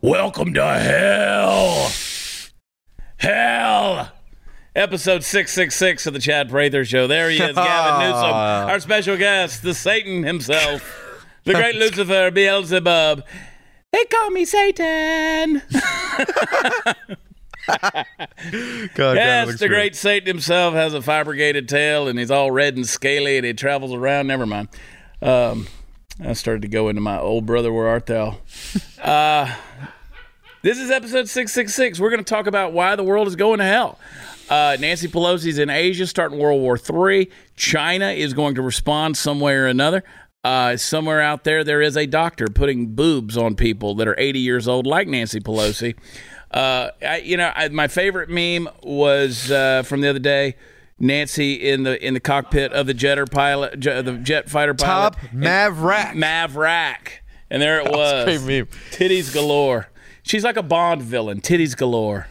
Welcome to hell. Hell. Episode 666 of the Chad Prather Show. There he is, Gavin Newsom, our special guest, the Satan himself, the great Lucifer, Beelzebub. They call me Satan. God, yes, looks the great Satan himself has a fabricated tail and he's all red and scaly and he travels around. Never mind. Um, I started to go into my old brother, where art thou? Uh, this is episode 666. We're going to talk about why the world is going to hell. Uh, Nancy Pelosi's in Asia starting World War III. China is going to respond some way or another. Uh, somewhere out there, there is a doctor putting boobs on people that are 80 years old, like Nancy Pelosi. Uh, I, you know, I, my favorite meme was uh, from the other day. Nancy in the in the cockpit of the jetter pilot, jet, the jet fighter pilot, Top Mavrak. Mavrak, and there it was. Great meme. Titties galore. She's like a Bond villain. Titties galore.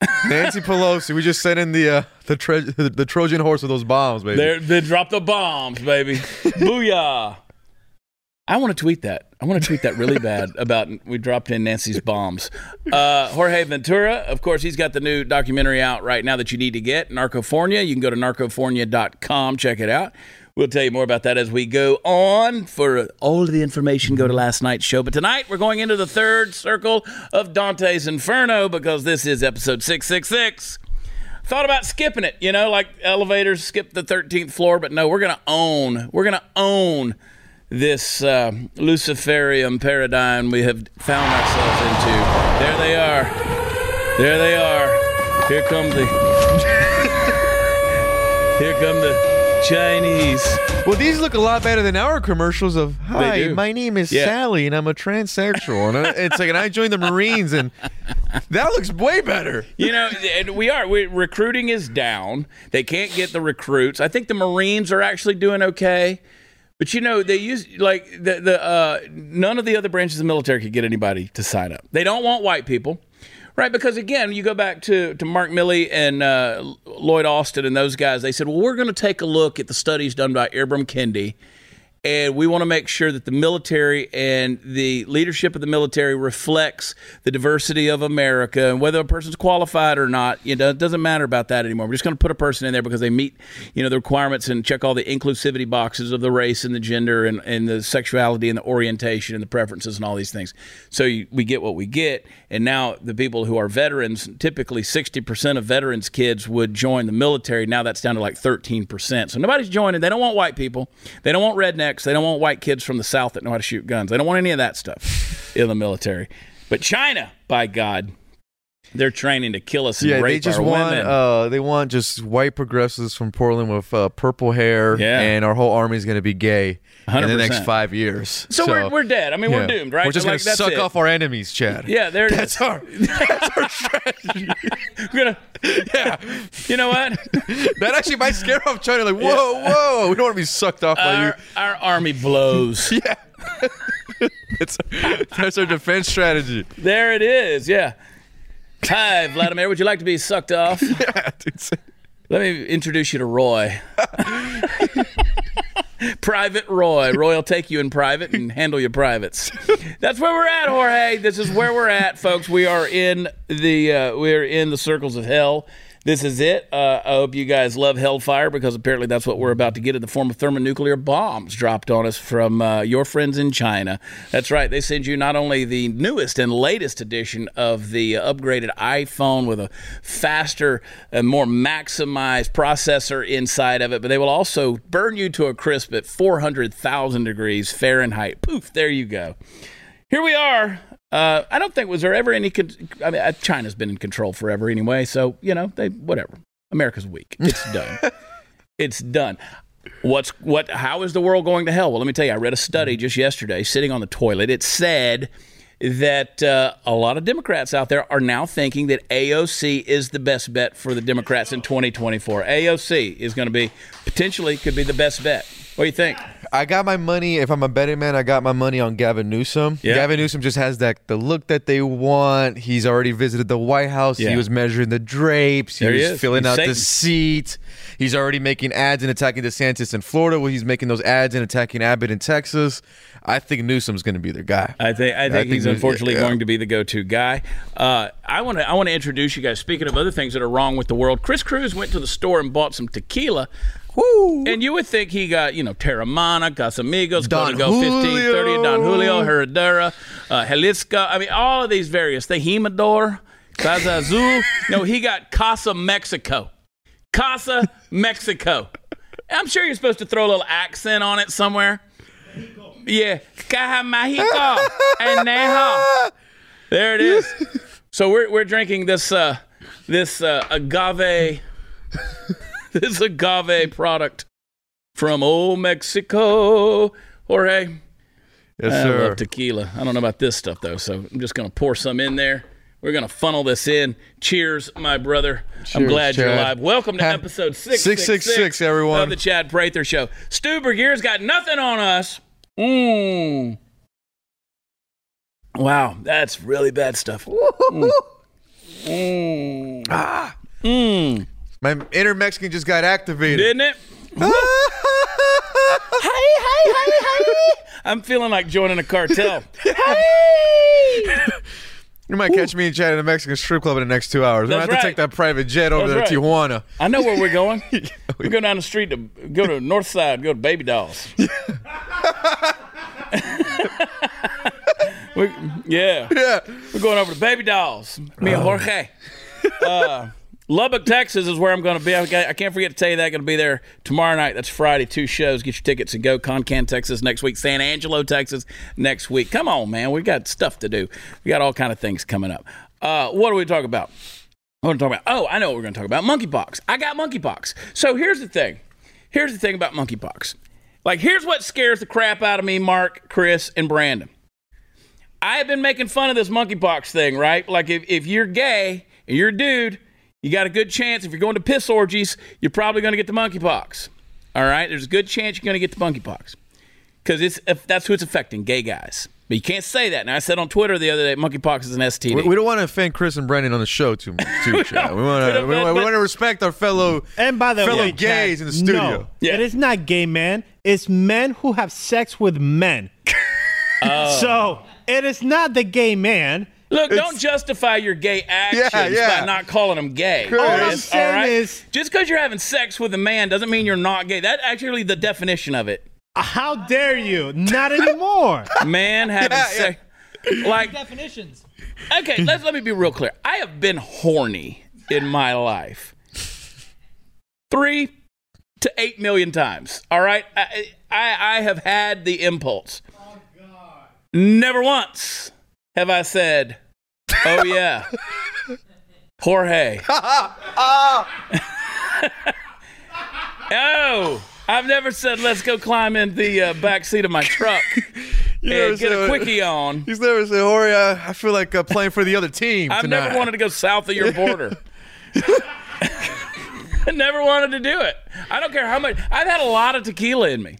Nancy Pelosi. We just sent in the uh, the, tre- the Trojan horse with those bombs, baby. They they drop the bombs, baby. Booyah! I want to tweet that. I want to tweet that really bad about we dropped in Nancy's bombs. Uh, Jorge Ventura, of course, he's got the new documentary out right now that you need to get, Narcofornia. You can go to narcofornia.com, check it out. We'll tell you more about that as we go on. For all of the information, go to last night's show. But tonight, we're going into the third circle of Dante's Inferno because this is episode 666 thought about skipping it, you know, like elevators skip the 13th floor, but no, we're going to own, we're going to own this uh, Luciferium paradigm we have found ourselves into. There they are. There they are. Here come the. Here come the Chinese. well, these look a lot better than our commercials of "Hi, my name is Yeah. Sally and I'm a transsexual." And it's like, and I joined the Marines, and that looks way better. You know, and we are. We, recruiting is down. They can't get the recruits. I think the Marines are actually doing okay. But you know, they use like the the uh, none of the other branches of the military could get anybody to sign up. They don't want white people, right? Because again, you go back to to Mark Milley and uh, Lloyd Austin and those guys. They said, well, we're going to take a look at the studies done by Ibram Kendi, and we want to make sure that the military and the leadership of the military reflects the diversity of America and whether a person's qualified or not. You know, it doesn't matter about that anymore. We're just going to put a person in there because they meet, you know, the requirements and check all the inclusivity boxes of the race and the gender and, and the sexuality and the orientation and the preferences and all these things. So you, we get what we get. And now the people who are veterans, typically 60% of veterans' kids would join the military. Now that's down to like 13%. So nobody's joining. They don't want white people. They don't want rednecks. They don't want white kids from the South that know how to shoot guns. They don't want any of that stuff in the military. But China, by God, they're training to kill us and Yeah, they just want women. uh, they want just white progressives from Portland with uh, purple hair, Yeah. and our whole army is going to be gay in the 100%. next five years. so, we're, we're dead. I mean, we're doomed, right? We're just Like, going to that's suck it. off our enemies, Chad. Yeah, there it is. that's our that's our strategy. We're gonna, yeah, you know what? that actually might scare off China. Like, whoa, whoa, we don't want to be sucked off by you. our, our army blows. Yeah. It's, that's our defense strategy. There it is. Yeah. Hi, Vladimir. Would you like to be sucked off? Yeah, dude. Let me introduce you to Roy. Private Roy. Roy will take you in private and handle your privates. That's where we're at, Jorge. This is where we're at, folks. We are in the uh, we're in the circles of hell. This is it. Uh, I hope you guys love hellfire because apparently that's what we're about to get in the form of thermonuclear bombs dropped on us from uh, your friends in China. That's right. They send you not only the newest and latest edition of the uh, upgraded iPhone with a faster and more maximized processor inside of it, but they will also burn you to a crisp at 400,000 degrees Fahrenheit. Poof, there you go. Here we are. Uh, I don't think was there ever any. Con- I mean, uh, China's been in control forever anyway, so you know they whatever. America's weak. It's done. it's done. What's what? How is the world going to hell? Well, let me tell you. I read a study just yesterday, sitting on the toilet. It said that uh, a lot of Democrats out there are now thinking that AOC is the best bet for the Democrats in 2024. AOC is going to be potentially could be the best bet. What do you think? I got my money. If I'm a betting man, I got my money on Gavin Newsom. Yeah. Gavin Newsom just has that the look that they want. He's already visited the White House. Yeah. He was measuring the drapes. He There he was is. filling He's out Satan. the seat. He's already making ads and attacking DeSantis in Florida. Where he's making those ads and attacking Abbott in Texas. I think Newsom's going to be their guy. I think I think think he's unfortunately yeah. going to be the go-to guy. Uh, I want to I want to introduce you guys. Speaking of other things that are wrong with the world, Chris Cruz went to the store and bought some tequila. And you would think he got, you know, Teremana, Casamigos, Don Código 1530, Don Julio. Herradura, uh, Jalisco. I mean, all of these various. The Jimador, Casa Azul. no, he got Casa Mexico. Casa Mexico. I'm sure you're supposed to throw a little accent on it somewhere. Yeah, Caja Mexico. Anejo. There it is. So we're we're drinking this uh this uh, agave this agave product from old Mexico. Jorge, Yes, I sir. love tequila. I don't know about this stuff though, so I'm just gonna pour some in there. We're gonna funnel this in. Cheers, my brother. I'm Cheers, glad you're alive. Welcome to Ha- episode six 666, everyone. of the Chad Prather Show. Stu Burguiere's got nothing on us. Mmm. Wow, that's really bad stuff. Mmm. Ah, Mmm. My inner Mexican just got activated. Didn't it? Hey, hey, hey, hey. I'm feeling like joining a cartel. hey! You might catch me and Chad in a Mexican strip club in the next two hours. We're gonna have to take that private jet over That's there to right. Tijuana. I know where we're going. We go down the street to go to North Side, go to Baby Dolls. We- yeah, Yeah. we're going over to Baby Dolls. Me and Jorge. Uh, Lubbock, Texas is where I'm going to be. I can't forget to tell you that. I'm going to be there tomorrow night. That's Friday. Two shows. Get your tickets and go. Concan, Texas next week. San Angelo, Texas next week. Come on, man. We got stuff to do. We got all kind of things coming up. Uh, what do we talk about? What are we talking about? Oh, I know what we're going to talk about. Monkeypox. I got monkeypox. So here's the thing. Here's the thing about monkeypox. Like, here's what scares the crap out of me, Mark, Chris, and Brandon. I have been making fun of this monkeypox thing, right? Like, if, if you're gay and you're a dude, you got a good chance. If you're going to piss orgies, you're probably going to get the monkeypox. All right? There's a good chance you're going to get the monkeypox because it's if that's who it's affecting, gay guys. But you can't say that. Now, I said on Twitter the other day, monkeypox is an STD. We, we don't want to offend Chris and Brendan on the show too much, too, Chad. We want to don't, we want, we want to respect our fellow And by the fellow way, gays Chad, in the studio. No, Yeah. it is not gay men. It's men who have sex with men. Oh. So it is not the gay man. Look, It's- don't justify your gay actions yeah. by not calling them gay. Chris. All I'm Chris, saying is- just because you're having sex with a man doesn't mean you're not gay. That's actually the definition of it. How dare you? Not anymore. Man having Yeah, sex, like definitions. okay. Let's let me be real clear. I have been horny in my life three to eight million times. All right, I I, I have had the impulse. Oh, Never once have I said, "Oh yeah, Jorge." oh, I've never said, "Let's go climb in the uh, back seat of my truck never and get a quickie on." He's never said, Hori, I, I feel like uh, playing for the other team I've tonight. never wanted to go south of your border. I never wanted to do it. I don't care how much. I've had a lot of tequila in me,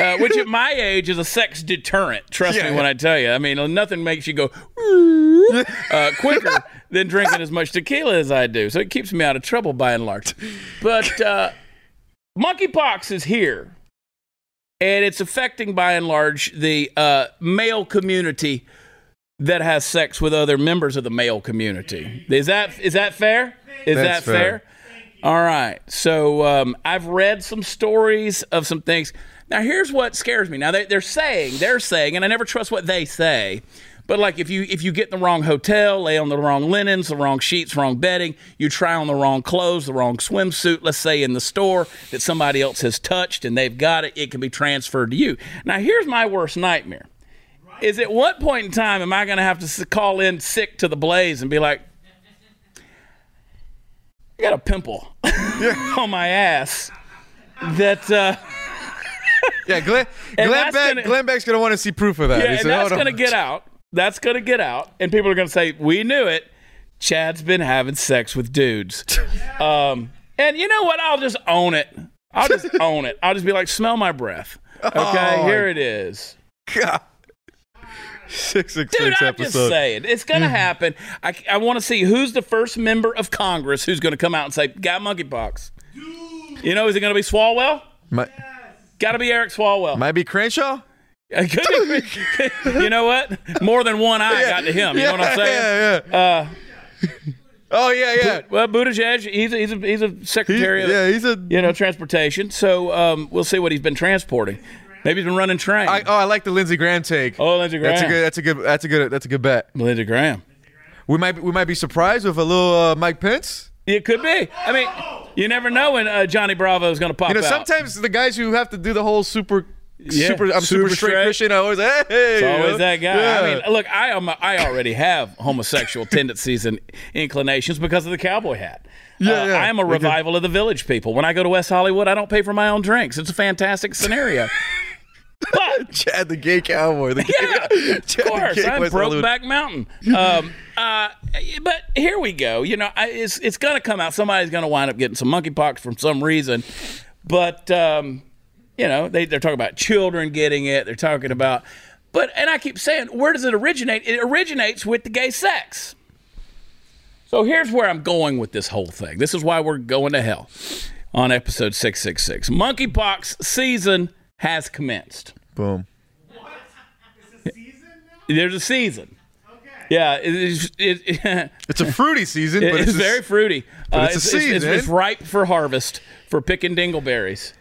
uh, which at my age is a sex deterrent. Trust Yeah. me when I tell you. I mean, nothing makes you go uh, quicker than drinking as much tequila as I do. So it keeps me out of trouble by and large. But uh, monkeypox is here, and it's affecting by and large the uh, male community that has sex with other members of the male community. Is that is that fair? Is That's that fair? fair. All right. So um, I've read some stories of some things. Now here's what scares me. Now they, they're saying they're saying, and I never trust what they say. But like if you if you get in the wrong hotel, lay on the wrong linens, the wrong sheets, wrong bedding, you try on the wrong clothes, the wrong swimsuit, let's say in the store that somebody else has touched and they've got it, it can be transferred to you. Now here's my worst nightmare is at what point in time am I going to have to call in sick to the blaze and be like, I got a pimple on my ass that, uh, Yeah, Glenn, Glenn, Beck, gonna- Glenn Beck's going to want to see proof of that. yeah, and said, that's "Hold on." going to get out. That's going to get out, and people are going to say, "We knew it." Chad's been having sex with dudes, um, and you know what? I'll just own it. I'll just own it. I'll just be like, smell my breath. Okay, Oh. here it is. God. Six six Dude, six I'm just saying, it's going to happen. I, I want to see who's the first member of Congress who's going to come out and say, got monkeypox. You know, is it going to be Swalwell? Might, Got to be Eric Swalwell. might be Crenshaw. Could be- you know what? More than one eye got to him. You know what I'm saying? Yeah, yeah. Uh, oh yeah, yeah. well, Buttigieg, he's a, he's a, he's a secretary of yeah, he's a. you know transportation. So um, we'll see what he's been transporting. Maybe he's been running train. I, oh, I like the Lindsey Graham take. oh, Lindsey Graham. That's a good. That's a good. That's a good. That's a good bet. Lindsey Graham. We might. be- We might be surprised with a little uh, Mike Pence. It could be. I mean, you never know when uh, Johnny Bravo is going to pop You know, out. sometimes the guys who have to do the whole super, Yeah, super, I'm super, super straight, straight. Christian. I always, hey, hey, It's you always know? that guy. Yeah. I mean, look, I am. I already have homosexual tendencies and inclinations because of the cowboy hat. Yeah, Uh, yeah. I am a revival of the village people. When I go to West Hollywood, I don't pay for my own drinks. It's a fantastic scenario. but Chad the gay cowboy. The Yeah, Chad of course, the gay I'm West Hollywood. Brokeback Mountain. Um, uh, but here we go. You know, I, it's it's going to come out. Somebody's going to wind up getting some monkeypox for some reason. But um, you know, they they're talking about children getting it. They're talking about, but and I keep saying, where does it originate? It originates with the gay sex. So here's where I'm going with this whole thing. This is why we're going to hell on episode 666. Monkeypox season has commenced. Boom. What? Is A season now? There's a season. Okay. Yeah, it, is- it, it, It's a fruity season, but it's, it's, a- very fruity. Uh, it's a it's, it's, season. it's ripe for harvest for picking dingleberries,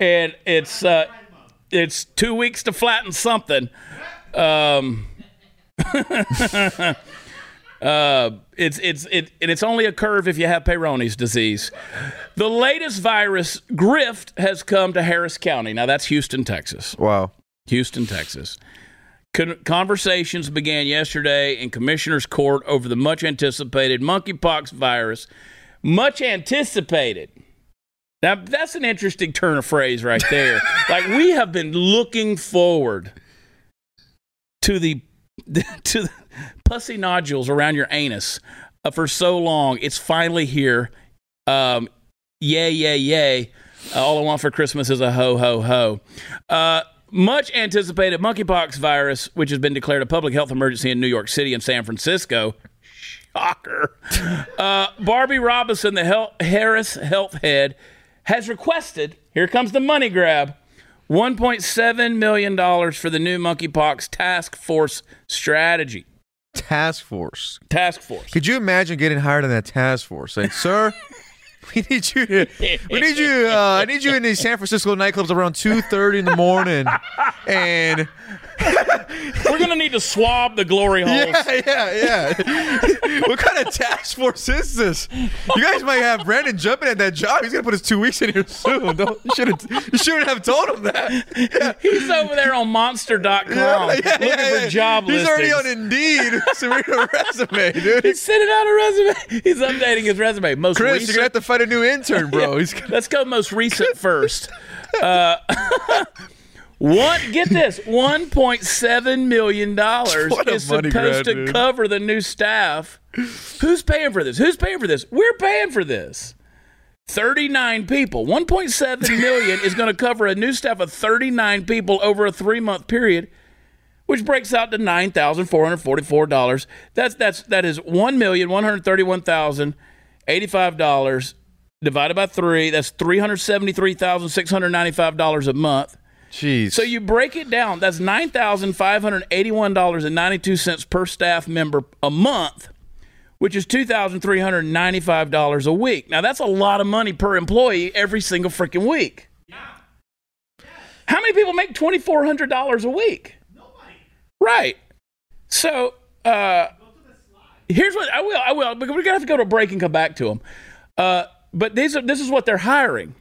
and it's uh, it's two weeks to flatten something. Um, uh, it's it's it, and it's only a curve if you have Peyronie's disease. The latest virus grift has come to Harris County. Now that's Houston, Texas. Wow. Houston, Texas. Con- conversations began yesterday in Commissioner's Court over the much anticipated monkeypox virus. Much anticipated. Now, that's an interesting turn of phrase right there. like, we have been looking forward to the to the pussy nodules around your anus uh, for so long. It's finally here. Um, yay, yay, yay. Uh, all I want for Christmas is a ho, ho, ho. Uh, much anticipated monkeypox virus, which has been declared a public health emergency in New York City and San Francisco. Shocker. Uh, Barbie Robinson, the Hel- Harris Health head, has requested here comes the money grab $1.7 million for the new monkeypox task force strategy. Task force. Task force. Could you imagine getting hired in that task force? Saying, sir, we need you. To, we need you. Uh, I need you in these San Francisco nightclubs around two thirty in the morning, and We're going to need to swab the glory holes. yeah, yeah, yeah. what kind of task force is this? You guys might have Brandon jumping at that job. He's gonna put his two weeks in here soon. Don't, you shouldn't. You shouldn't have told him that. He's over there on monster.com looking for job He's listings. already on Indeed submitting a resume, dude. He's sending out a resume. He's updating his resume. Most Chris, recent. you're gonna have to find a new intern, bro. He's Let's go most recent first. Uh, one, get this, one point seven million dollars is supposed grab, to dude. cover the new staff. Who's paying for this? Who's paying for this? We're paying for this. Thirty-nine people. One point seven million is going to cover a new staff of thirty-nine people over a three-month period, which breaks out to nine thousand four hundred forty-four dollars. That's that's that is one million one hundred thirty-one thousand eighty-five dollars divided by three. That's three hundred seventy-three thousand six hundred ninety-five dollars a month. Jeez. So you break it down. That's nine thousand five hundred eighty-one dollars and ninety-two cents per staff member a month, which is two thousand three hundred ninety-five dollars a week. Now that's a lot of money per employee every single freaking week. How many people make twenty-four hundred dollars a week? Nobody. Right. So uh, here's what I will. I will. But we're gonna have to go to a break and come back to them. Uh, but these are this is what they're hiring,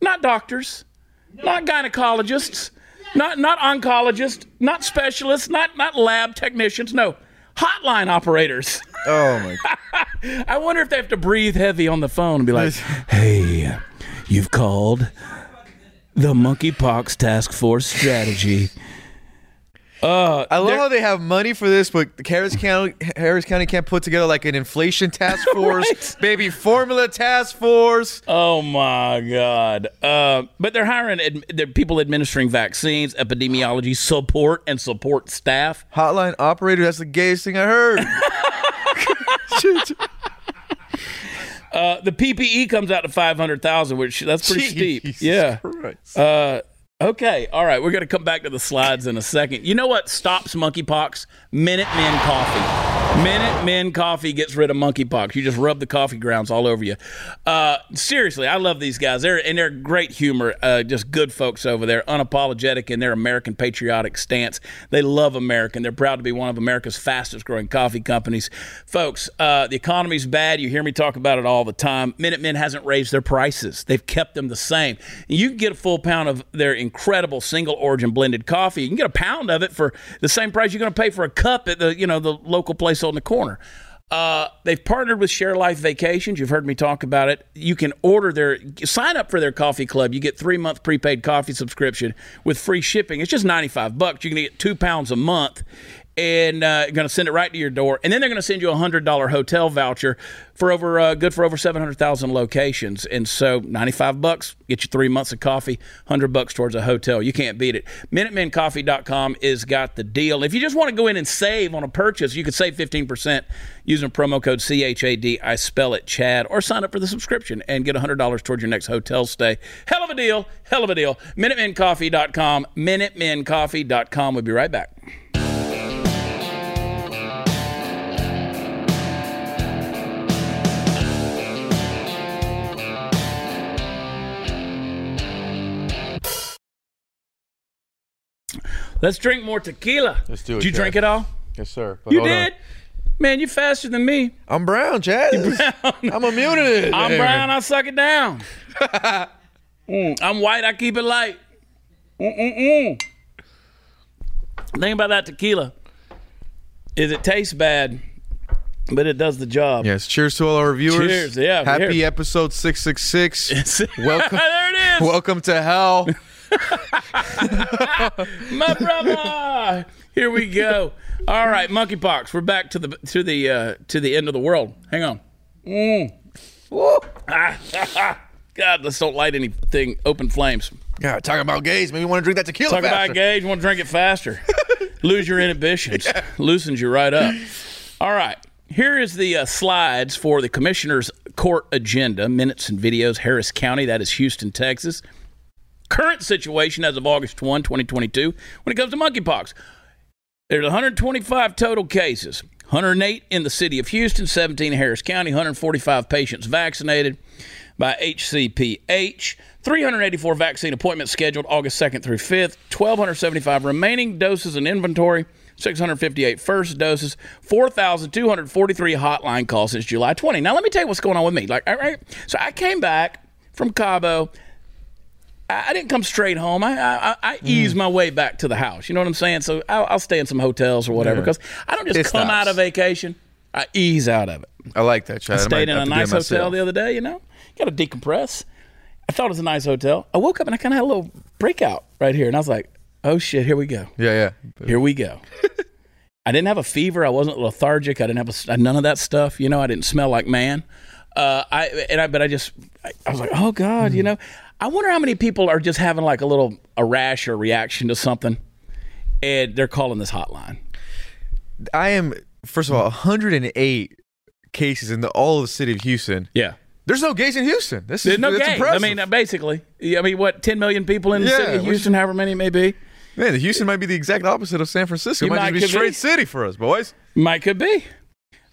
not doctors, not gynecologists, not not oncologists, not specialists, not not lab technicians. No, hotline operators. oh my. God. I wonder if they have to breathe heavy on the phone and be like, "Hey, you've called the monkeypox task force strategy." Uh, I love how they have money for this, but Harris County Harris County can't put together like an inflation task force, Right. baby formula task force. Oh my God! Uh, but they're hiring ad- they're people administering vaccines, epidemiology support, and support staff. Hotline operator, that's the gayest thing I heard. Uh, the PPE comes out to five hundred thousand, which that's pretty steep. Yeah. Uh, okay. All right. We're going to come back to the slides in a second. You know what stops monkeypox? Minutemen coffee. Minutemen coffee gets rid of monkeypox. You just rub the coffee grounds all over you. Uh, seriously, I love these guys. They're and they're great humor. Uh, just good folks over there, unapologetic in their American patriotic stance. They love America. and They're proud to be one of America's fastest growing coffee companies. Folks, uh, the economy's bad. You hear me talk about it all the time. Minute Men hasn't raised their prices. They've kept them the same. You can get a full pound of their incredible single origin blended coffee. You can get a pound of it for the same price you're going to pay for a cup at the you know the local place on the corner. Uh, they've partnered with Share Life Vacations. You've heard me talk about it. You can order their sign up for their coffee club. You get three month prepaid coffee subscription with free shipping. It's just ninety five bucks. You can get two pounds a month, and uh, going to send it right to your door. And then they're going to send you a hundred dollar hotel voucher for over uh, good for over seven hundred thousand locations. And so ninety five bucks get you three months of coffee, hundred bucks towards a hotel. You can't beat it. MinutemenCoffee.com is got the deal. If you just want to go in and save on a purchase, you could save fifteen percent using promo code CHAD. I spell it Chad, or sign up for the subscription and get hundred dollars towards your next hotel stay. Hell of a deal. Hell of a deal. MinutemenCoffee.com. MinutemenCoffee.com. We'll be right back. Let's drink more tequila. Let's do it, Did you take it all? Yes, sir. But You hold on. did? Man, you're faster than me. I'm brown, Chad. I'm immune to this. I'm brown, I suck it down. Mm, I'm white, I keep it light. Mm-mm-mm. Thing about that tequila is it tastes bad, but it does the job. Yes. Cheers to all our viewers. Cheers, yeah, Happy episode six six six. Welcome. there it is, Welcome to hell. my brother. Here we go. All right, monkeypox. We're back to the to the uh, to the end of the world. Hang on. Mm. God, let's don't light anything. Open flames. God, talking about gays. Maybe you want to drink that tequila Talk faster. about gauge. Want to drink it faster? Lose your inhibitions. Loosens you right up. All right. Here is the uh, slides for the commissioner's court agenda, minutes and videos. Harris County, that is Houston, Texas. Current situation as of August 1, 2022, when it comes to monkeypox. There's 125 total cases, 108 in the city of Houston, 17 in Harris County, 145 patients vaccinated by HCPH, 384 vaccine appointments scheduled August 2nd through 5th, 1,275 remaining doses in inventory, 658 first doses, 4,243 hotline calls since July 20. Now, let me tell you what's going on with me. Like, all right, so I came back from Cabo. I I didn't come straight home. I I, I ease my way back to the house. You know what I'm saying? So I'll, I'll stay in some hotels or whatever because I don't just It come out of vacation. I ease out of it. I like that, Chad. I Stayed might in a nice hotel myself. the other day. You know, got to decompress. I thought it was a nice hotel. I woke up and I kind of had a little breakout right here, and I was like, "Oh shit, here we go, Yeah, yeah. here we go." I didn't have a fever. I wasn't lethargic. I didn't have a, none of that stuff. You know, I didn't smell like man. Uh, I and I, but I just, I, I was like, oh god, you know. I wonder how many people are just having like a little a rash or reaction to something, and they're calling this hotline. I am first of all 108 cases in the all of the city of Houston. Yeah, There's no gays in Houston. This there's is no gays. I mean, basically, I mean, what, 10 million people in the Yeah, city of Houston, however many it may be. man, Houston might be the exact opposite of San Francisco. It might, might be straight be. city for us, boys. Might could be.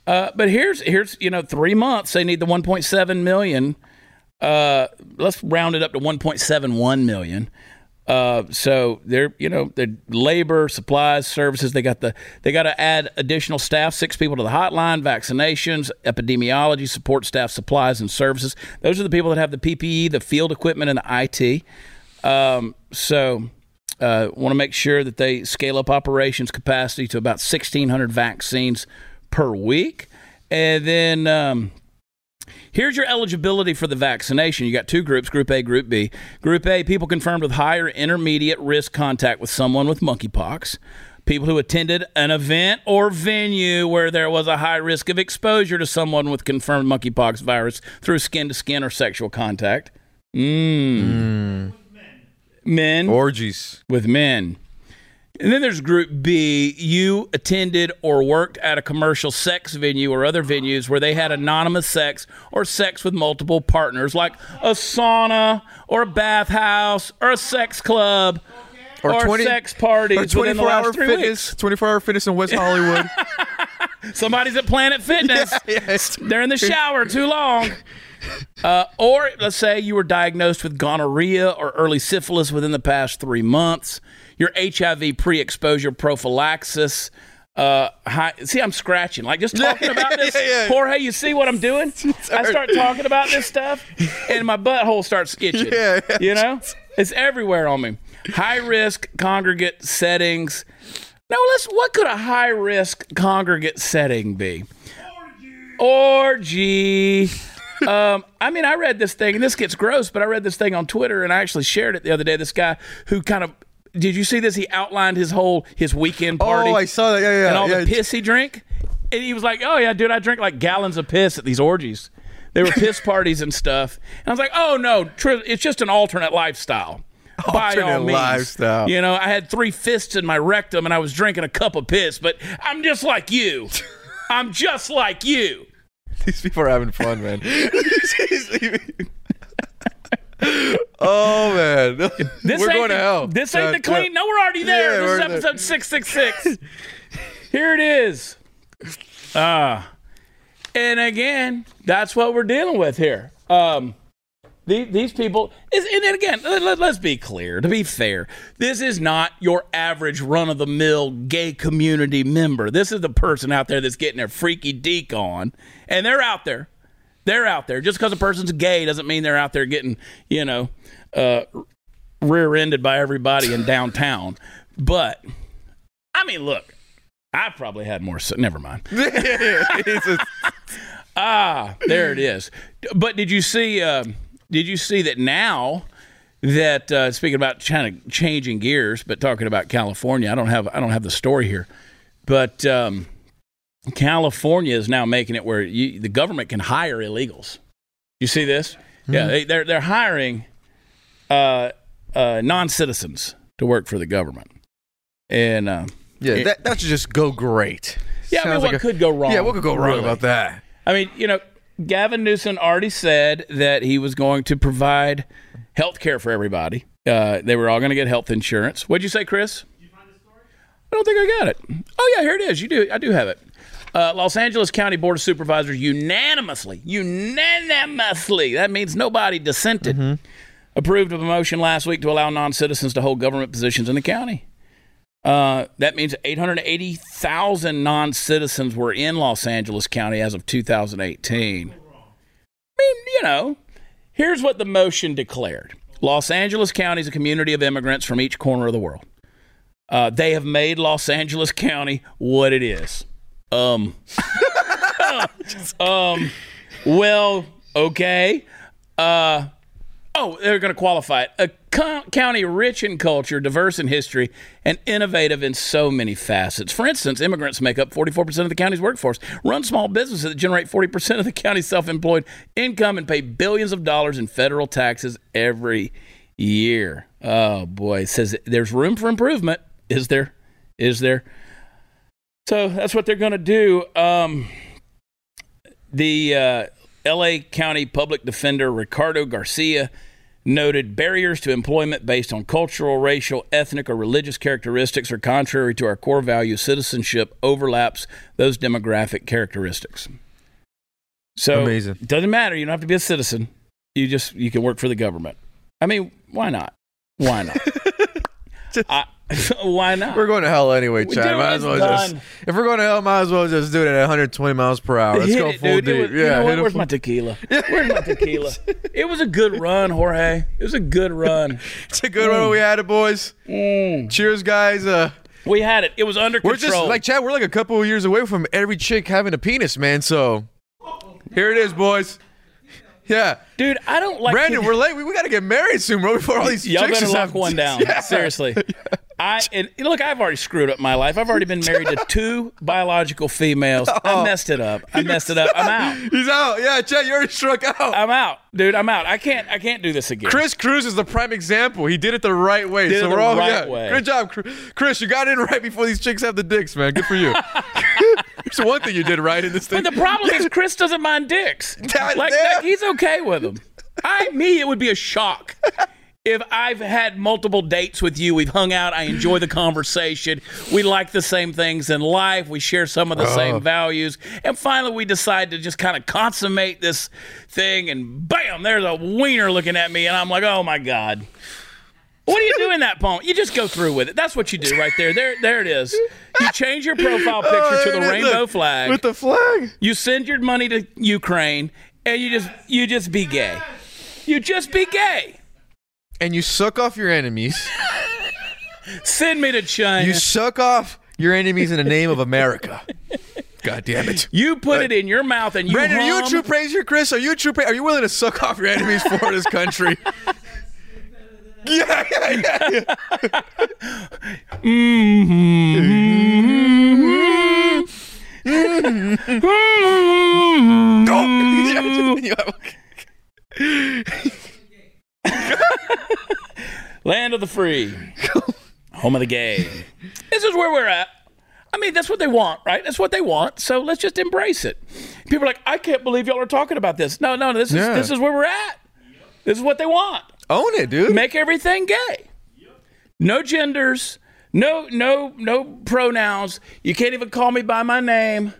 Uh, but here's here's you know three months they need the 1.7 million. Uh, let's round it up to 1.71 million. Uh, so they're you know they're labor, supplies, services. They got the they got to add additional staff, six people to the hotline, vaccinations, epidemiology, support staff, supplies and services. Those are the people that have the PPE, the field equipment, and the IT. Um, so uh, want to make sure that they scale up operations capacity to about 1,600 vaccines per week. And then um, here's your eligibility for the vaccination. You got two groups Group A, Group B. Group A, people confirmed with high or intermediate risk contact with someone with monkeypox. people who attended an event or venue where there was a high risk of exposure to someone with confirmed monkeypox virus through skin to skin or sexual contact. Mmm. Mm. Men Orgies. with men. And then there's group B. You attended or worked at a commercial sex venue or other venues where they had anonymous sex or sex with multiple partners, like a sauna or a bathhouse or a sex club or, 20 sex parties Or within the 24 hour fitness. weeks. 24 hour fitness in West Hollywood. Somebody's at Planet Fitness. yes. They're in the shower too long. Uh, or let's say you were diagnosed with gonorrhea or early syphilis within the past three months. Your HIV pre-exposure prophylaxis. Uh, high, see, I'm scratching. Like just talking about this, yeah, yeah. Jorge. You see what I'm doing? I start talking about this stuff, and my butthole starts itching. Yeah, yeah. You know, it's everywhere on me. High risk congregate settings. Now, let's. What could a high risk congregate setting be? Orgy. um, I mean, I read this thing, and this gets gross, but I read this thing on Twitter, and I actually shared it the other day. This guy who kind of did you see this? He outlined his whole his weekend oh, party Oh, I saw that. Yeah, yeah. and all yeah. the piss he drank. And he was like, "Oh yeah, dude, I drink like gallons of piss at these orgies. They were piss parties and stuff." And I was like, "Oh no, it's just an alternate lifestyle." By all Alternate means. lifestyle. You know, I had three fists in my rectum and I was drinking a cup of piss, but I'm just like you. I'm just like you. These people are having fun, man. Oh man, This we're ain't going the, to hell. This ain't the clean. No, we're already there. Yeah, this is episode six six six. Here it is. Ah, and again, that's what we're dealing with here. Um, the, these people is, and then again, let, us be clear. To be fair, this is not your average run of the mill gay community member. This is the person out there that's getting their freaky deek on, and they're out there. They're out there. Just because a person's gay doesn't mean they're out there getting, you know, uh, rear-ended by everybody in downtown. But I mean, look, I probably had more. So, never mind. Ah, there it is. But did you see? Uh, did you see that now? That uh, speaking about kind of changing gears, but talking about California, I don't have I don't have the story here, but um, California is now making it where you, the government can hire illegals. You see this? Yeah, they, they're they're hiring uh, uh, non citizens to work for the government, and uh, yeah, that, that should just go great. yeah, I mean, what like a- could go wrong? Yeah, what could go wrong really? about that? I mean, you know, Gavin Newsom already said that he was going to provide health care for everybody. Uh, they were all going to get health insurance. What'd you say, Chris? I don't think I got it. Oh yeah, here it is. You do. I do have it. Uh, Los Angeles County Board of Supervisors unanimously, unanimously, that means nobody dissented, approved of a motion last week to allow non-citizens to hold government positions in the county. Uh, that means 880,000 non-citizens were in Los Angeles County as of 2018. I mean, you know, here's what the motion declared. Los Angeles County is a community of immigrants from each corner of the world. Uh, they have made Los Angeles County what it is. Um, um, well, okay. Uh, oh, they're going to qualify it. A co- county rich in culture, diverse in history, and innovative in so many facets. For instance, immigrants make up 44% of the county's workforce, run small businesses that generate 40% of the county's self employed income, and pay billions of dollars in federal taxes every year. Oh, boy. It says there's room for improvement. Is there? Is there? So that's what they're going to do. Um, the uh, L.A. County Public Defender Ricardo Garcia noted barriers to employment based on cultural, racial, ethnic, or religious characteristics are contrary to our core value. Citizenship overlaps those demographic characteristics. So Amazing. it doesn't matter. You don't have to be a citizen. You just you can work for the government. I mean, why not? Why not? I, why not? We're going to hell anyway, Chad. Might as well just. If we're going to hell, might as well just do it at 120 miles per hour. Let's Hit go it, full dude. Deep. was- yeah, you know what? Where's full- my tequila? Where's my tequila? It was a good run, Jorge. It was a good run. It's a good run. We had it, boys. Cheers, guys. Uh, We had it. It was under we're control. just like Chad. We're like a couple of years away from every chick having a penis, man. So here it is, boys. Yeah, dude, I don't like. It. Brandon, we're late. We, we got to get married soon, bro. Before all these Y'all chicks better just lock one down. Yeah. Seriously. I, and look, I've already screwed up my life. I've already been married to two biological females. I oh. messed it up. I messed it up. I'm out. He's out. Yeah, Chad, you already struck out. I'm out, dude. I'm out. I can't. I can't do this again. Chris Cruz is the prime example. He did it the right way. Did so it we're the all right yeah. way. Good job, Chris. You got in right before these chicks have the dicks, man. Good for you. It's one thing you did right in this thing. But the problem is Chris doesn't mind dicks. God Like, like, he's okay with them. I me, it would be a shock. If I've had multiple dates with you, we've hung out, I enjoy the conversation, we like the same things in life, we share some of the same uh-huh. values, and finally we decide to just kind of consummate this thing, and bam, there's a wiener looking at me, and I'm like, oh my God. What do you do in that moment? You just go through with it. That's what you do right there. There, there it is. You change your profile oh, picture Oh, to the there it is. rainbow Look, flag. With the flag. You send your money to Ukraine, and you just you just be gay. You just be gay. And you suck off your enemies. Send me to China. You suck off your enemies in the name of America. God damn it. You put it uh, in your mouth, and you Brandon, are you a true praiser, Chris? Are you a true pra- Are you willing to suck off your enemies for this country? yeah, yeah, yeah. Mm-hmm. Land of the free, home of the gay. This is where we're at. I mean, that's what they want, right? That's what they want. So let's just embrace it. People are like, I can't believe y'all are talking about this. No, no, this is Yeah. this is where we're at. This is what they want. Own it, dude. make everything gay. No genders, no no no pronouns. You can't even call me by my name.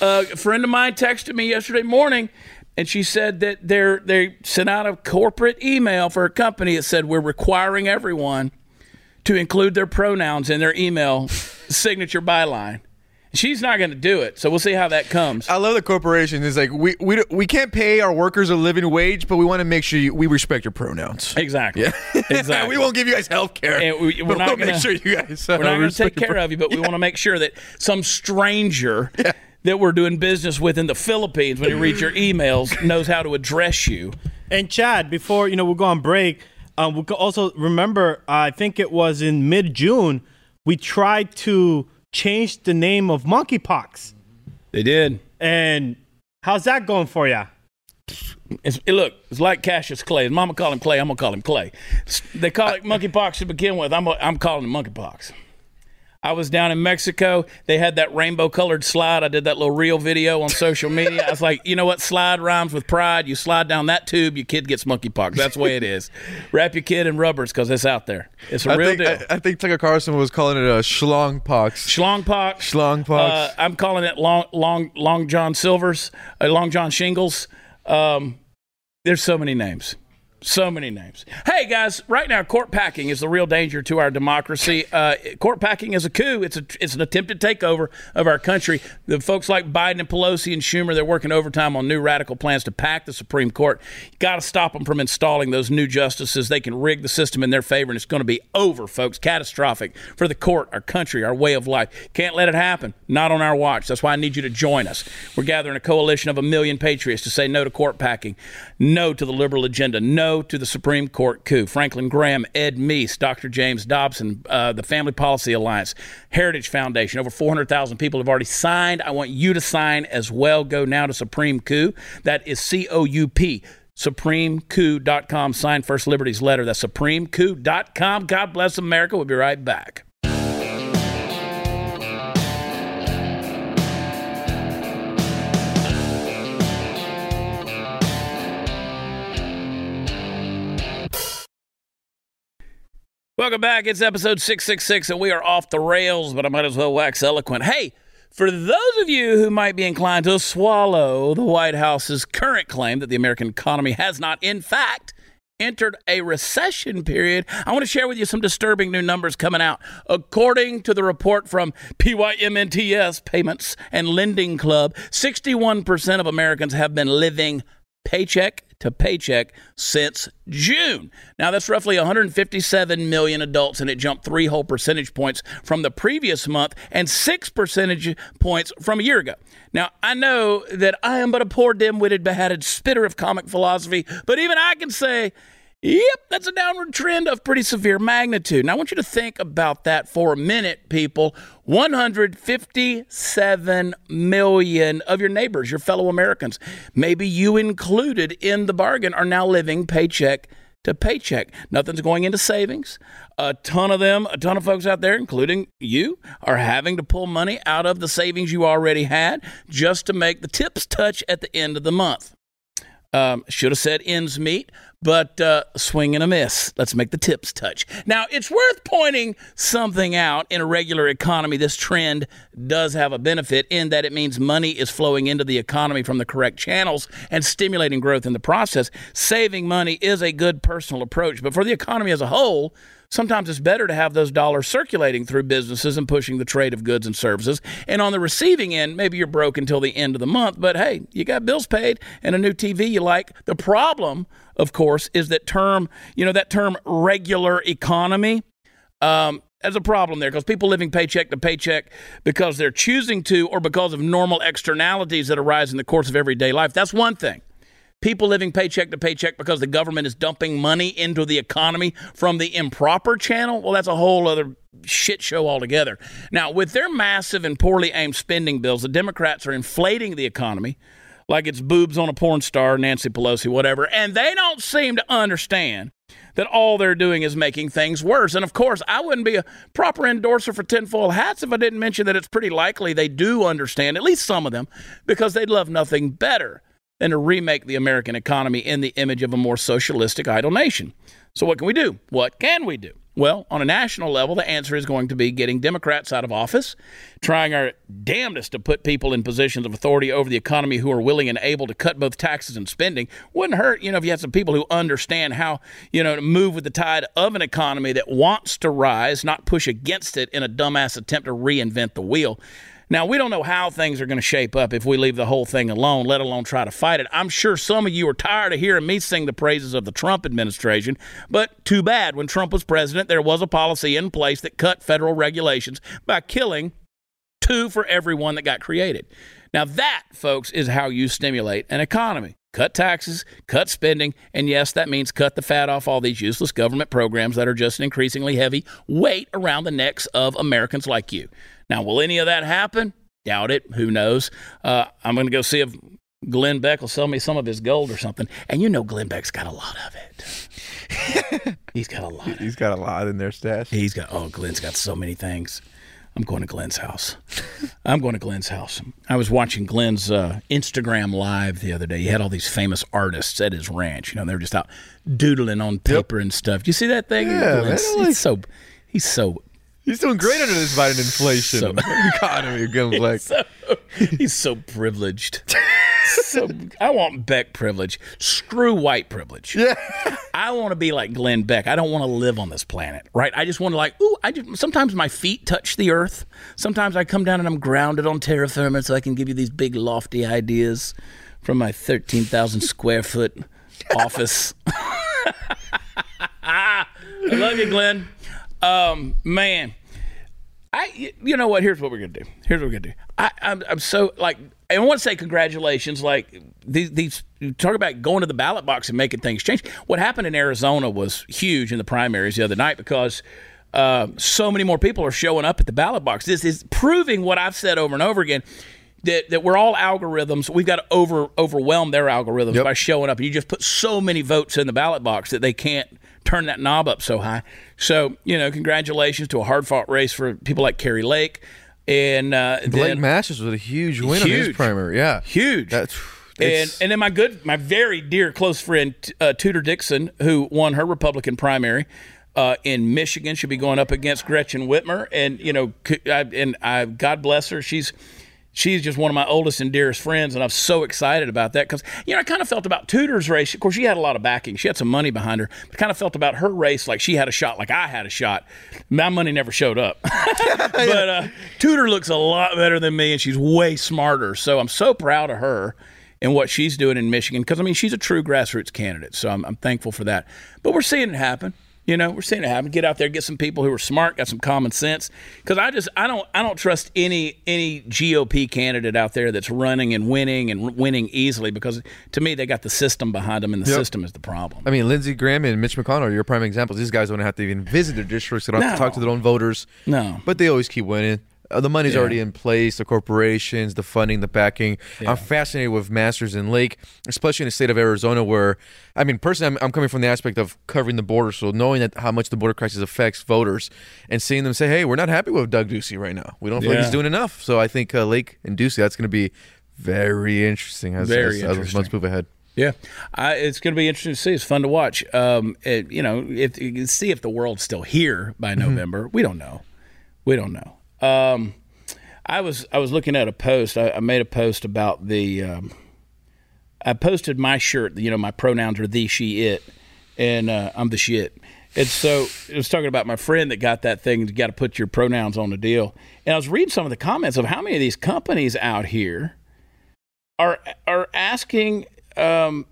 Uh, a friend of mine texted me yesterday morning, and she said that they're they sent out a corporate email for a company that said we're requiring everyone to include their pronouns in their email signature byline. She's not going to do it, so we'll see how that comes. I love the corporation. It's like we we we can't pay our workers a living wage, but we want to make sure you, we respect your pronouns. Exactly. Exactly. we won't give you guys health care. We- we're but not we'll gonna- make sure you guys. Uh, We're not going to take care of you, but we want to make sure that some stranger that we're doing business with in the Philippines, when you read your emails, knows how to address you. And Chad, before you know, we'll go on break. Um, we could also remember. I think it was in mid June. We tried to change the name of monkeypox. They did. And how's that going for you? It's, it- look, it's like Cassius Clay. His mama called him Clay. I'm gonna call him Clay. They call it monkeypox to begin with. I'm I'm calling it monkeypox. I was down in Mexico. They had that rainbow colored slide. I did that little reel video on social media. I was like, you know what? Slide rhymes with pride. You slide down that tube, your kid gets monkeypox. That's the way it is. Wrap your kid in rubbers because it's out there. It's a I real think deal. I, I think Tucker Carlson was calling it a schlong pox. Schlongpox. Schlongpox. Uh, I'm calling it long, long, long John Silvers, uh, Long John Shingles. Um, there's so many names. So many names. Hey guys, right now court packing is the real danger to our democracy. Uh, court packing is a coup. It's a it's an attempted takeover of our country. The folks like Biden and Pelosi and Schumer, they're working overtime on new radical plans to pack the Supreme Court. You got to stop them from installing those new justices. They can rig the system in their favor, and it's going to be over, folks. Catastrophic for the court, our country, our way of life. Can't let it happen. Not on our watch. That's why I need you to join us. We're gathering a coalition of a million patriots to say no to court packing, no to the liberal agenda, no to the Supreme Court coup. Franklin Graham, Ed Meese, Dr. James Dobson, uh, the Family Policy Alliance, Heritage Foundation. Over 400,000 people have already signed. I want you to sign as well. Go now to Supreme Coup. That is C O U P. SupremeCoup.com. Sign First Liberty's letter. That's SupremeCoup.com. God bless America. We'll be right back. Welcome back. It's episode 666, and we are off the rails, but I might as well wax eloquent. Hey, for those of you who might be inclined to swallow the White House's current claim that the American economy has not, in fact, entered a recession period, I want to share with you some disturbing new numbers coming out. According to the report from PYMNTS Payments and Lending Club, 61% of Americans have been living paycheck to paycheck since June. Now that's roughly 157 million adults and it jumped 3 whole percentage points from the previous month and 6 percentage points from a year ago. Now I know that I am but a poor dim-witted beheaded spitter of comic philosophy, but even I can say Yep, that's a downward trend of pretty severe magnitude. Now, I want you to think about that for a minute, people. 157 million of your neighbors, your fellow Americans, maybe you included in the bargain, are now living paycheck to paycheck. Nothing's going into savings. A ton of them, a ton of folks out there, including you, are having to pull money out of the savings you already had just to make the tips touch at the end of the month. Um, should have said ends meet, but uh, swing and a miss. Let's make the tips touch. Now, it's worth pointing something out. In a regular economy, this trend does have a benefit in that it means money is flowing into the economy from the correct channels and stimulating growth in the process. Saving money is a good personal approach, but for the economy as a whole, Sometimes it's better to have those dollars circulating through businesses and pushing the trade of goods and services. And on the receiving end, maybe you're broke until the end of the month, but hey, you got bills paid and a new TV you like. The problem, of course, is that term, you know, that term regular economy. Um, a problem there because people living paycheck to paycheck because they're choosing to or because of normal externalities that arise in the course of everyday life. That's one thing people living paycheck to paycheck because the government is dumping money into the economy from the improper channel, well, that's a whole other shit show altogether. Now, with their massive and poorly aimed spending bills, the Democrats are inflating the economy like it's boobs on a porn star, Nancy Pelosi, whatever, and they don't seem to understand that all they're doing is making things worse. And of course, I wouldn't be a proper endorser for tinfoil hats if I didn't mention that it's pretty likely they do understand, at least some of them, because they'd love nothing better than to remake the American economy in the image of a more socialistic idle nation. So, what can we do? What can we do? Well, on a national level, the answer is going to be getting Democrats out of office, trying our damnedest to put people in positions of authority over the economy who are willing and able to cut both taxes and spending. Wouldn't hurt, you know, if you had some people who understand how, you know, to move with the tide of an economy that wants to rise, not push against it in a dumbass attempt to reinvent the wheel. Now, we don't know how things are going to shape up if we leave the whole thing alone, let alone try to fight it. I'm sure some of you are tired of hearing me sing the praises of the Trump administration, but too bad. When Trump was president, there was a policy in place that cut federal regulations by killing two for every one that got created. Now, that, folks, is how you stimulate an economy. Cut taxes, cut spending, and yes, that means cut the fat off all these useless government programs that are just an increasingly heavy weight around the necks of Americans like you. Now, will any of that happen? Doubt it. Who knows? Uh, I'm going to go see if Glenn Beck will sell me some of his gold or something. And you know Glenn Beck's got a lot of it. He's got a lot. He's got a lot in their stash. He's got oh, Glenn's got so many things. I'm going to Glenn's house. I'm going to Glenn's house. I was watching Glenn's uh, Instagram live the other day. He had all these famous artists at his ranch. You know, they were just out doodling on paper yep. and stuff. Do you see that thing? Yeah, man, like, he's so he's so He's doing great under this Biden inflation so, economy. Going like so, he's so privileged. so I want Beck privilege. Screw white privilege. Yeah. I want to be like Glenn Beck. I don't want to live on this planet, right? I just want to like, ooh, I just sometimes my feet touch the earth. Sometimes I come down and I'm grounded on terra firma so I can give you these big lofty ideas from my 13,000 square foot office. I love you, Glenn. Um, man, I you know what? Here's what we're gonna do. Here's what we're gonna do. I, I'm I'm so like I want to say congratulations. Like these, these talk about going to the ballot box and making things change. What happened in Arizona was huge in the primaries the other night because. Uh, so many more people are showing up at the ballot box. This is proving what I've said over and over again that, that we're all algorithms. We've got to over overwhelm their algorithms yep. by showing up. And you just put so many votes in the ballot box that they can't turn that knob up so high. So, you know, congratulations to a hard fought race for people like Kari Lake. And uh, Blake then, Masters was a huge win huge, on his primary. Yeah. Huge. That's. And and then my good, my very dear close friend uh, Tudor Dixon, who won her Republican primary, uh, in Michigan. She'll be going up against Gretchen Whitmer, and you know, and I, God bless her. She's she's just one of my oldest and dearest friends, and I'm so excited about that because you know I kind of felt about Tudor's race. Of course, she had a lot of backing; she had some money behind her. But kind of felt about her race like she had a shot, like I had a shot. My money never showed up, but uh, Tudor looks a lot better than me, and she's way smarter. So I'm so proud of her and what she's doing in Michigan because I mean she's a true grassroots candidate. So I'm, I'm thankful for that. But we're seeing it happen. You know, we're seeing it happen. Get out there, get some people who are smart, got some common sense. Because I just, I don't, I don't trust any any GOP candidate out there that's running and winning and winning easily. Because to me, they got the system behind them, and the Yep. system is the problem. I mean, Lindsey Graham and Mitch McConnell are your prime examples. These guys don't have to even visit their districts. They don't have to talk to their own voters. No. But they always keep winning. Uh, the money's Yeah. already in place, the corporations, the funding, the backing. Yeah. I'm fascinated with Masters and Lake, especially in the state of Arizona, where, I mean, personally, I'm, I'm coming from the aspect of covering the border. So knowing that how much the border crisis affects voters and seeing them say, hey, we're not happy with Doug Ducey right now. We don't feel like he's doing enough. So I think uh, Lake and Ducey, that's going to be very interesting as, Very as, as months move ahead. Yeah, I, it's going to be interesting to see. It's fun to watch. Um, it, you know, if you can see if the world's still here by November, we don't know. We don't know. Um, I was I was looking at a post. I, I made a post about the. Um, I posted my shirt. You know, my pronouns are the, she, it, and uh, I'm the shit. And so it was talking about my friend that got that thing. You got to put your pronouns on the deal. And I was reading some of the comments of how many of these companies out here are are asking um,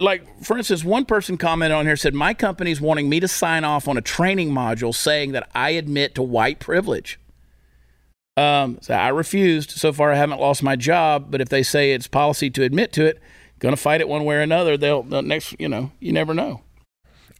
like for instance one person commented on here said my company's wanting me to sign off on a training module saying that i admit to white privilege um, so i refused so far i haven't lost my job but if they say it's policy to admit to it gonna fight it one way or another they'll, they'll next you know you never know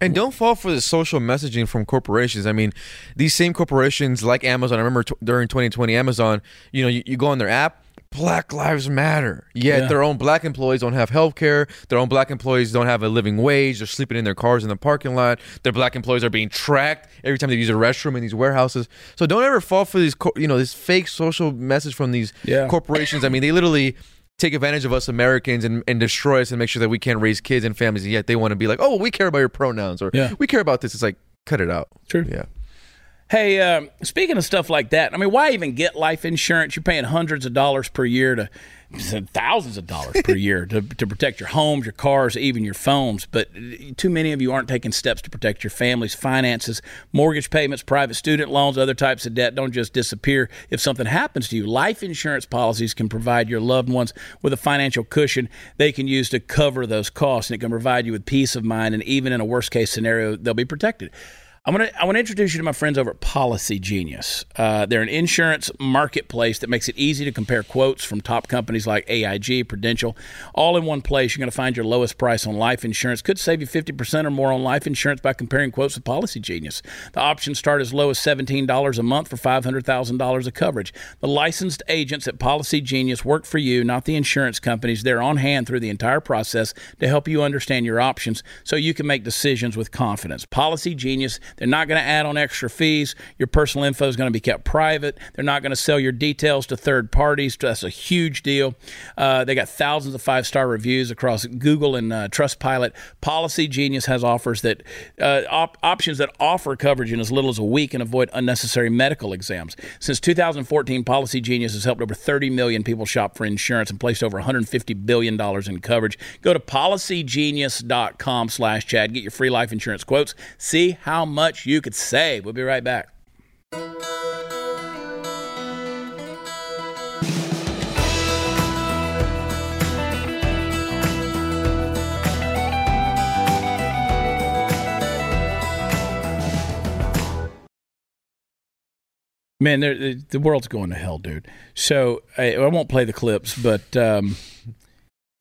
And don't fall for the social messaging from corporations. I mean, these same corporations like Amazon. I remember t- during 2020, Amazon. You know, you, you go on their app. Black Lives Matter. Yet Yeah. their own black employees don't have health care. Their own black employees don't have a living wage. They're sleeping in their cars in the parking lot. Their black employees are being tracked every time they use a restroom in these warehouses. So don't ever fall for these, you know, this fake social message from these Yeah. corporations. I mean, they literally take advantage of us Americans and, and destroy us and make sure that we can't raise kids and families. And yet they want to be like, oh, we care about your pronouns or Yeah. we care about this. It's like, cut it out. True. Yeah. Hey, um, speaking of stuff like that, I mean, why even get life insurance? You're paying hundreds of dollars per year to thousands of dollars per year to, to protect your homes, your cars, even your phones. But too many of you aren't taking steps to protect your family's finances. Mortgage payments, private student loans, other types of debt don't just disappear if something happens to you. Life insurance policies can provide your loved ones with a financial cushion they can use to cover those costs, and it can provide you with peace of mind. And even in a worst case scenario, they'll be protected. I'm gonna I want to introduce you to my friends over at Policygenius. Uh, they're an insurance marketplace that makes it easy to compare quotes from top companies like AIG, Prudential, all in one place. You're going to find your lowest price on life insurance. Could save you 50% or more on life insurance by comparing quotes with Policygenius. The options start as low as $17 a month for $500,000 of coverage. The licensed agents at Policygenius work for you, not the insurance companies. They're on hand through the entire process to help you understand your options so you can make decisions with confidence. Policygenius, they're not going to add on extra fees. Your personal info is going to be kept private. They're not going to sell your details to third parties. That's a huge deal. Uh, they got thousands of five star reviews across Google and uh, Trustpilot. Policygenius has offers that uh, op- options that offer coverage in as little as a week and avoid unnecessary medical exams. Since 2014, Policygenius has helped over 30 million people shop for insurance and placed over 150 billion dollars in coverage. Go to policygenius.com/chad. Get your free life insurance quotes. See how much you could say. We'll be right back. Man, the, the world's going to hell, dude. So I, I won't play the clips, but um,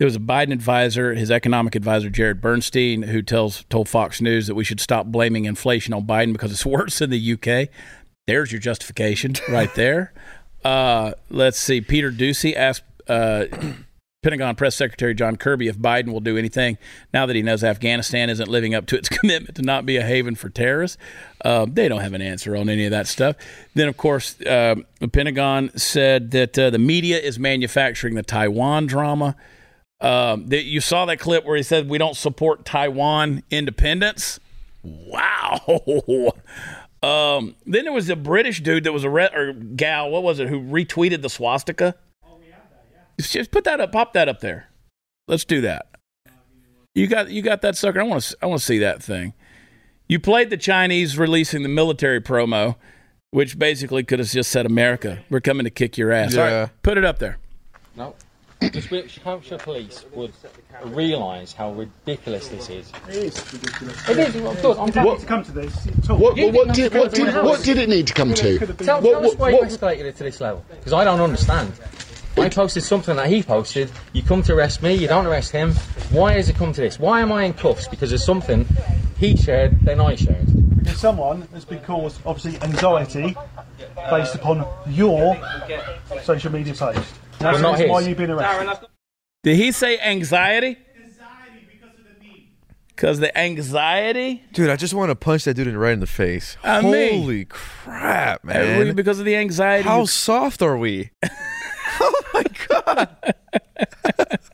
there was a Biden advisor, his economic advisor Jared Bernstein, who tells told Fox News that we should stop blaming inflation on Biden because it's worse in the UK. There's your justification right there. Uh, let's see. Peter Doocy asked uh, Pentagon Press Secretary John Kirby if Biden will do anything now that he knows Afghanistan isn't living up to its commitment to not be a haven for terrorists. Um, they don't have an answer on any of that stuff. Then, of course, uh, the Pentagon said that uh, the media is manufacturing the Taiwan drama. Um, that you saw that clip where he said we don't support Taiwan independence. Wow. Um, then there was a British dude that was a re- or gal, what was it, who retweeted the swastika? Oh, yeah, yeah. Just put that up, pop that up there. Let's do that. You got you got that sucker. I want to I want to see that thing. You played the Chinese releasing the military promo, which basically could have just said America, we're coming to kick your ass. All right, Yeah. put it up there. No. The Swedish Hampshire police would realise how ridiculous this is. It is ridiculous. It is. Of course, I'm What to come to this? Talk. What, You what, what, didn't did, what, did, what did it need to come to? Could have been Tell, tell us why you escalated it to this level. Because I don't understand. I posted something that he posted. You come to arrest me. You don't arrest him. Why has it come to this? Why am I in cuffs? Because there's something he shared, then I shared. Because someone has been caused, obviously, anxiety based upon your social media post. That's not the reason why you've been arrested. Did he say anxiety? Because the anxiety? Dude, I just want to punch that dude in right in the face. I mean- Holy crap, Uh, man! Because of the anxiety. How soft are we? oh my god!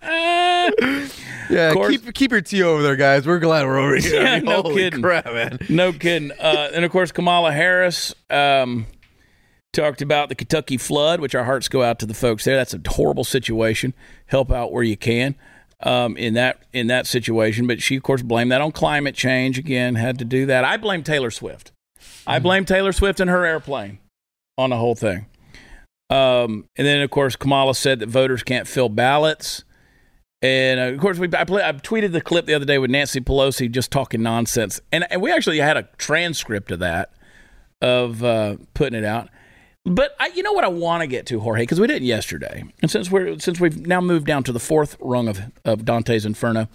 yeah, course- keep keep your tea over there, guys. We're glad we're over here. Yeah, no Holy kidding. crap, man! No kidding. Uh, and of course, Kamala Harris um, talked about the Kentucky flood, which our hearts go out to the folks there. That's a horrible situation. Help out where you can um, in that in that situation. But she, of course, blamed that on climate change. Again, had to do that. I blame Taylor Swift. I blame Taylor Swift and her airplane on the whole thing. Um, and then, of course, Kamala said that voters can't fill ballots. And uh, of course, we I, play, I tweeted the clip the other day with Nancy Pelosi just talking nonsense, and, and we actually had a transcript of that, of uh, putting it out. But I, you know what I want to get to, Jorge, because we didn't yesterday, and since we're since we've now moved down to the fourth rung of of Dante's Inferno,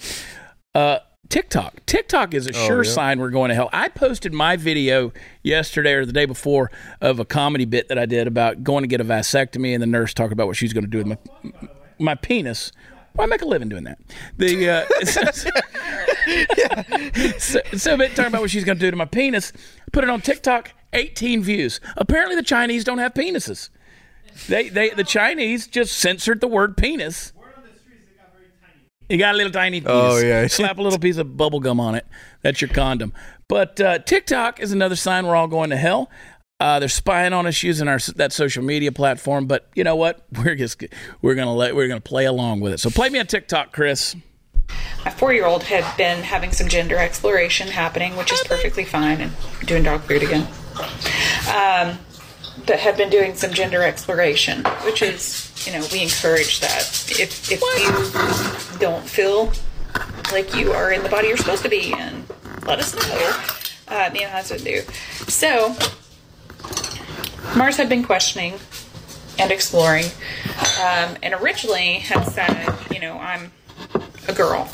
uh, TikTok. TikTok is a sure yeah? sign we're going to hell. I posted my video yesterday or the day before of a comedy bit that I did about going to get a vasectomy, and the nurse talked about what she's going to do with my my penis. Well, I make a living doing that. The uh, so, so, but talking about what she's going to do to my penis. Put it on TikTok, 18 views. Apparently, the Chinese don't have penises. They, they, the Chinese just censored the word penis. You got a little tiny penis. Oh, yeah. Slap a little piece of bubble gum on it. That's your condom. But uh, TikTok is another sign we're all going to hell. Uh, they're spying on us using our that social media platform. But you know what? We're just we're gonna let we're gonna play along with it. So play me on TikTok, Chris. my four-year-old had been having some gender exploration happening, which is perfectly fine, and doing dog food again. Um, but had been doing some gender exploration, which is, you know, we encourage that. If if you don't feel like you are in the body you're supposed to be in, let us know. Uh, me and husband do. So Mars had been questioning and exploring, um, and originally had said, you know, I'm a girl.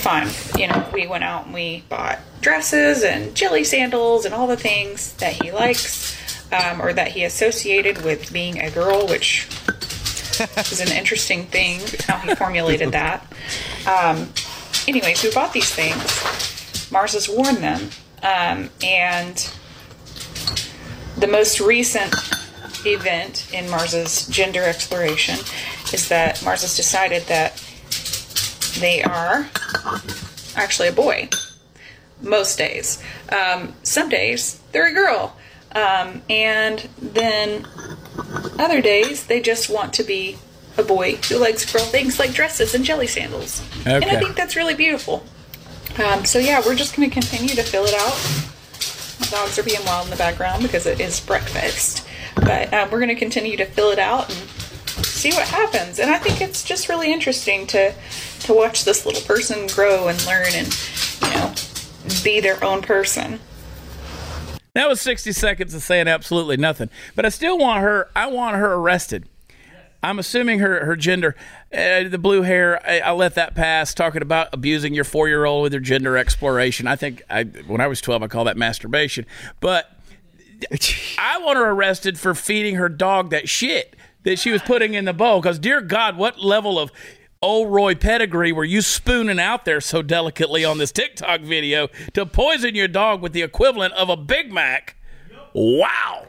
Fine. You know, we went out and we bought dresses and jelly sandals and all the things that he likes um, or that he associated with being a girl, which is an interesting thing how he formulated that. Um, anyways, we bought these things. Mars has worn them. Um, and the most recent event in Mars's gender exploration is that Mars has decided that they are actually a boy. Most days. Um, some days they're a girl. Um, and then other days they just want to be a boy who likes girl things like dresses and jelly sandals. Okay. And I think that's really beautiful. Um, so yeah, we're just going to continue to fill it out. My dogs are being wild in the background because it is breakfast. But um, we're going to continue to fill it out and see what happens. And I think it's just really interesting to to watch this little person grow and learn and you know be their own person. That was 60 seconds of saying absolutely nothing. But I still want her, I want her arrested. I'm assuming her, her gender, uh, the blue hair, I, I let that pass. Talking about abusing your four year old with your gender exploration. I think I, when I was 12, I call that masturbation. But I want her arrested for feeding her dog that shit that she was putting in the bowl. Because, dear God, what level of Ol' Roy pedigree were you spooning out there so delicately on this TikTok video to poison your dog with the equivalent of a Big Mac? Wow.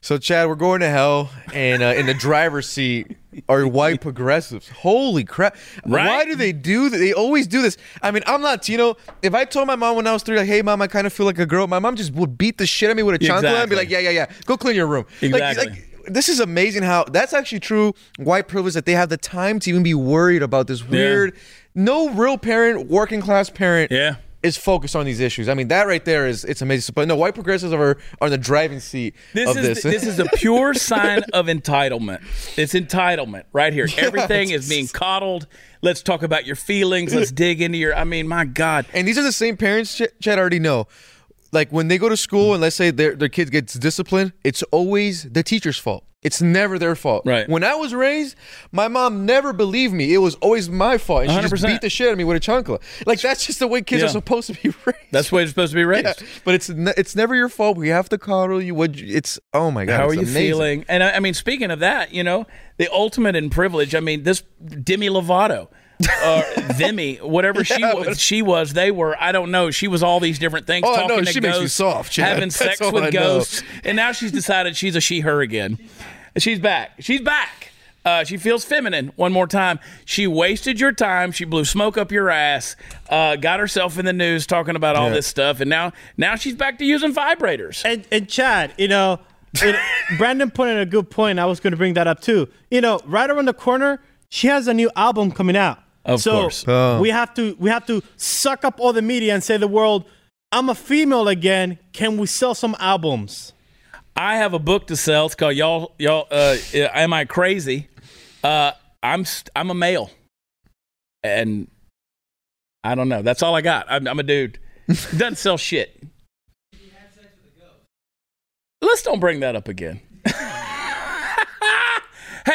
So, Chad, we're going to hell, and uh, in the driver's seat are white progressives. Holy crap! Why do they do that? They always do this. I mean, I'm Latino. if I told my mom when I was three, like, "Hey, mom, I kind of feel like a girl," my mom just would beat the shit out of me with a chancla and be like, "Yeah, yeah, yeah, go clean your room." Like- Exactly. Like, this is amazing how that's actually true white privilege that they have the time to even be worried about this weird, no real parent, working class parent, Yeah. is focused on these issues. I mean, that right there is it's amazing. But no, white progressives are are in the driving seat This of is this. this is a pure sign of entitlement. It's entitlement right here. Everything is being coddled. Let's talk about your feelings. Let's dig into your. I mean, my God. And these are the same parents, Ch- Chad already know. Like when they go to school and let's say their their kid gets disciplined, it's always the teacher's fault. It's never their fault. Right. When I was raised, my mom never believed me. It was always my fault. And she just 100%. beat the shit out of me with a chancla. Like that's just the way kids Yeah. are supposed to be raised. That's the way it's supposed to be raised. Yeah. But it's ne- it's never your fault. We have to coddle you. What you- it's oh my god. How are it's you amazing. feeling? And I, I mean, speaking of that, you know, the ultimate in privilege. I mean, this Demi Lovato. or Demi, whatever she Yeah, was, what- she was, they were. I don't know. She was all these different things. All I talking know to is she makes me ghosts, soft, Chad. having That's sex with I know. ghosts, and now she's decided she's a she/her again. She's back. She's back. Uh, she feels feminine one more time. She wasted your time. She blew smoke up your ass. Uh, got herself in the news talking about all Yeah. this stuff, and now now she's back to using vibrators. And, and Chad, you know, it, Brandon put in a good point. I was going to bring that up too. You know, right around the corner, she has a new album coming out. Of so course. Oh. we have to we have to suck up all the media and say the world, "I'm a female again. Can we sell some albums?" I have a book to sell. It's called y'all y'all. Uh, Am I crazy? Uh, I'm I'm a male, and I don't know. That's all I got. I'm, I'm a dude. Doesn't sell shit. Let's don't bring that up again. hey,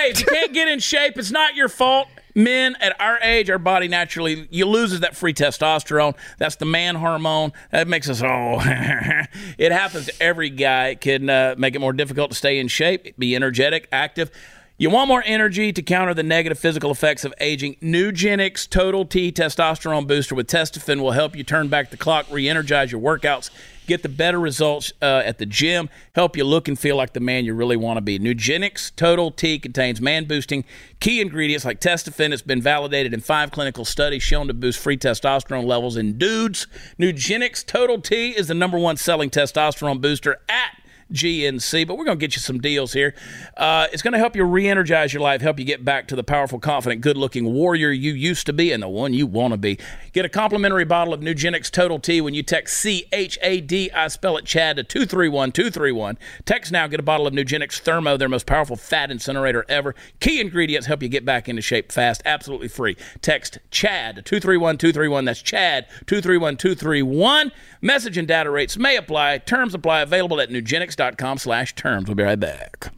if you can't get in shape, it's not your fault. Men at our age, our body naturally you loses that free testosterone. That's the man hormone. That makes us oh. it happens to every guy. It can uh, make it more difficult to stay in shape, be energetic, active. You want more energy to counter the negative physical effects of aging? Nugenix Total T Testosterone Booster with Testofen will help you turn back the clock, re-energize your workouts, get the better results uh, at the gym, help you look and feel like the man you really want to be. Nugenix Total T contains man-boosting key ingredients like Testofen. It's been validated in five clinical studies shown to boost free testosterone levels in dudes. Nugenix Total T is the number one selling testosterone booster at GNC, but we're going to get you some deals here. Uh, it's going to help you re energize your life, help you get back to the powerful, confident, good looking warrior you used to be and the one you want to be. Get a complimentary bottle of Nugenix Total T when you text C H A D, I spell it Chad, to 231 231. Text now, get a bottle of Nugenix Thermo, their most powerful fat incinerator ever. Key ingredients help you get back into shape fast, absolutely free. Text Chad to 231 231. That's Chad 231 231. Message and data rates may apply. Terms apply. Available at nugenix.com slash terms. We'll be right back.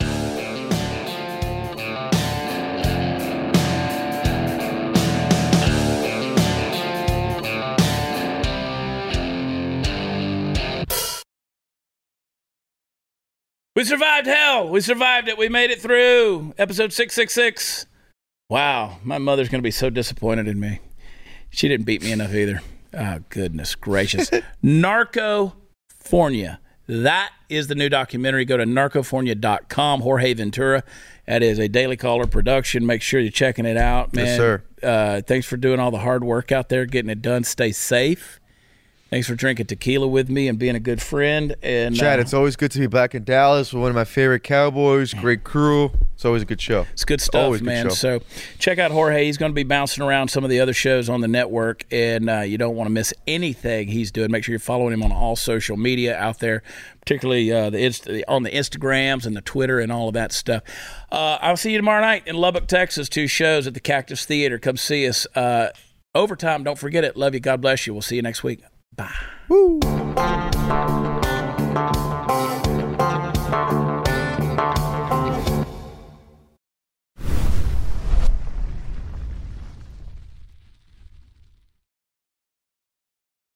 We survived hell. We survived it. We made it through. Episode 666. Wow. My mother's going to be so disappointed in me. She didn't beat me enough either. Oh, goodness gracious. Narcofornia. That is the new documentary. Go to narcofornia.com. Jorge Ventura. That is a Daily Caller production. Make sure you're checking it out, man. Yes, sir. Uh, thanks for doing all the hard work out there, getting it done. Stay safe. Thanks for drinking tequila with me and being a good friend. And Chad, uh, it's always good to be back in Dallas with one of my favorite Cowboys. Great crew. It's always a good show. It's good stuff, man. show. So check out Jorge. He's going to be bouncing around some of the other shows on the network, and uh, you don't want to miss anything he's doing. Make sure you're following him on all social media out there, particularly uh, the Inst- on the Instagrams and the Twitter and all of that stuff. Uh, I'll see you tomorrow night in Lubbock, Texas. Two shows at the Cactus Theater. Come see us. Uh, overtime. Don't forget it. Love you. God bless you. We'll see you next week. Bye. Woo.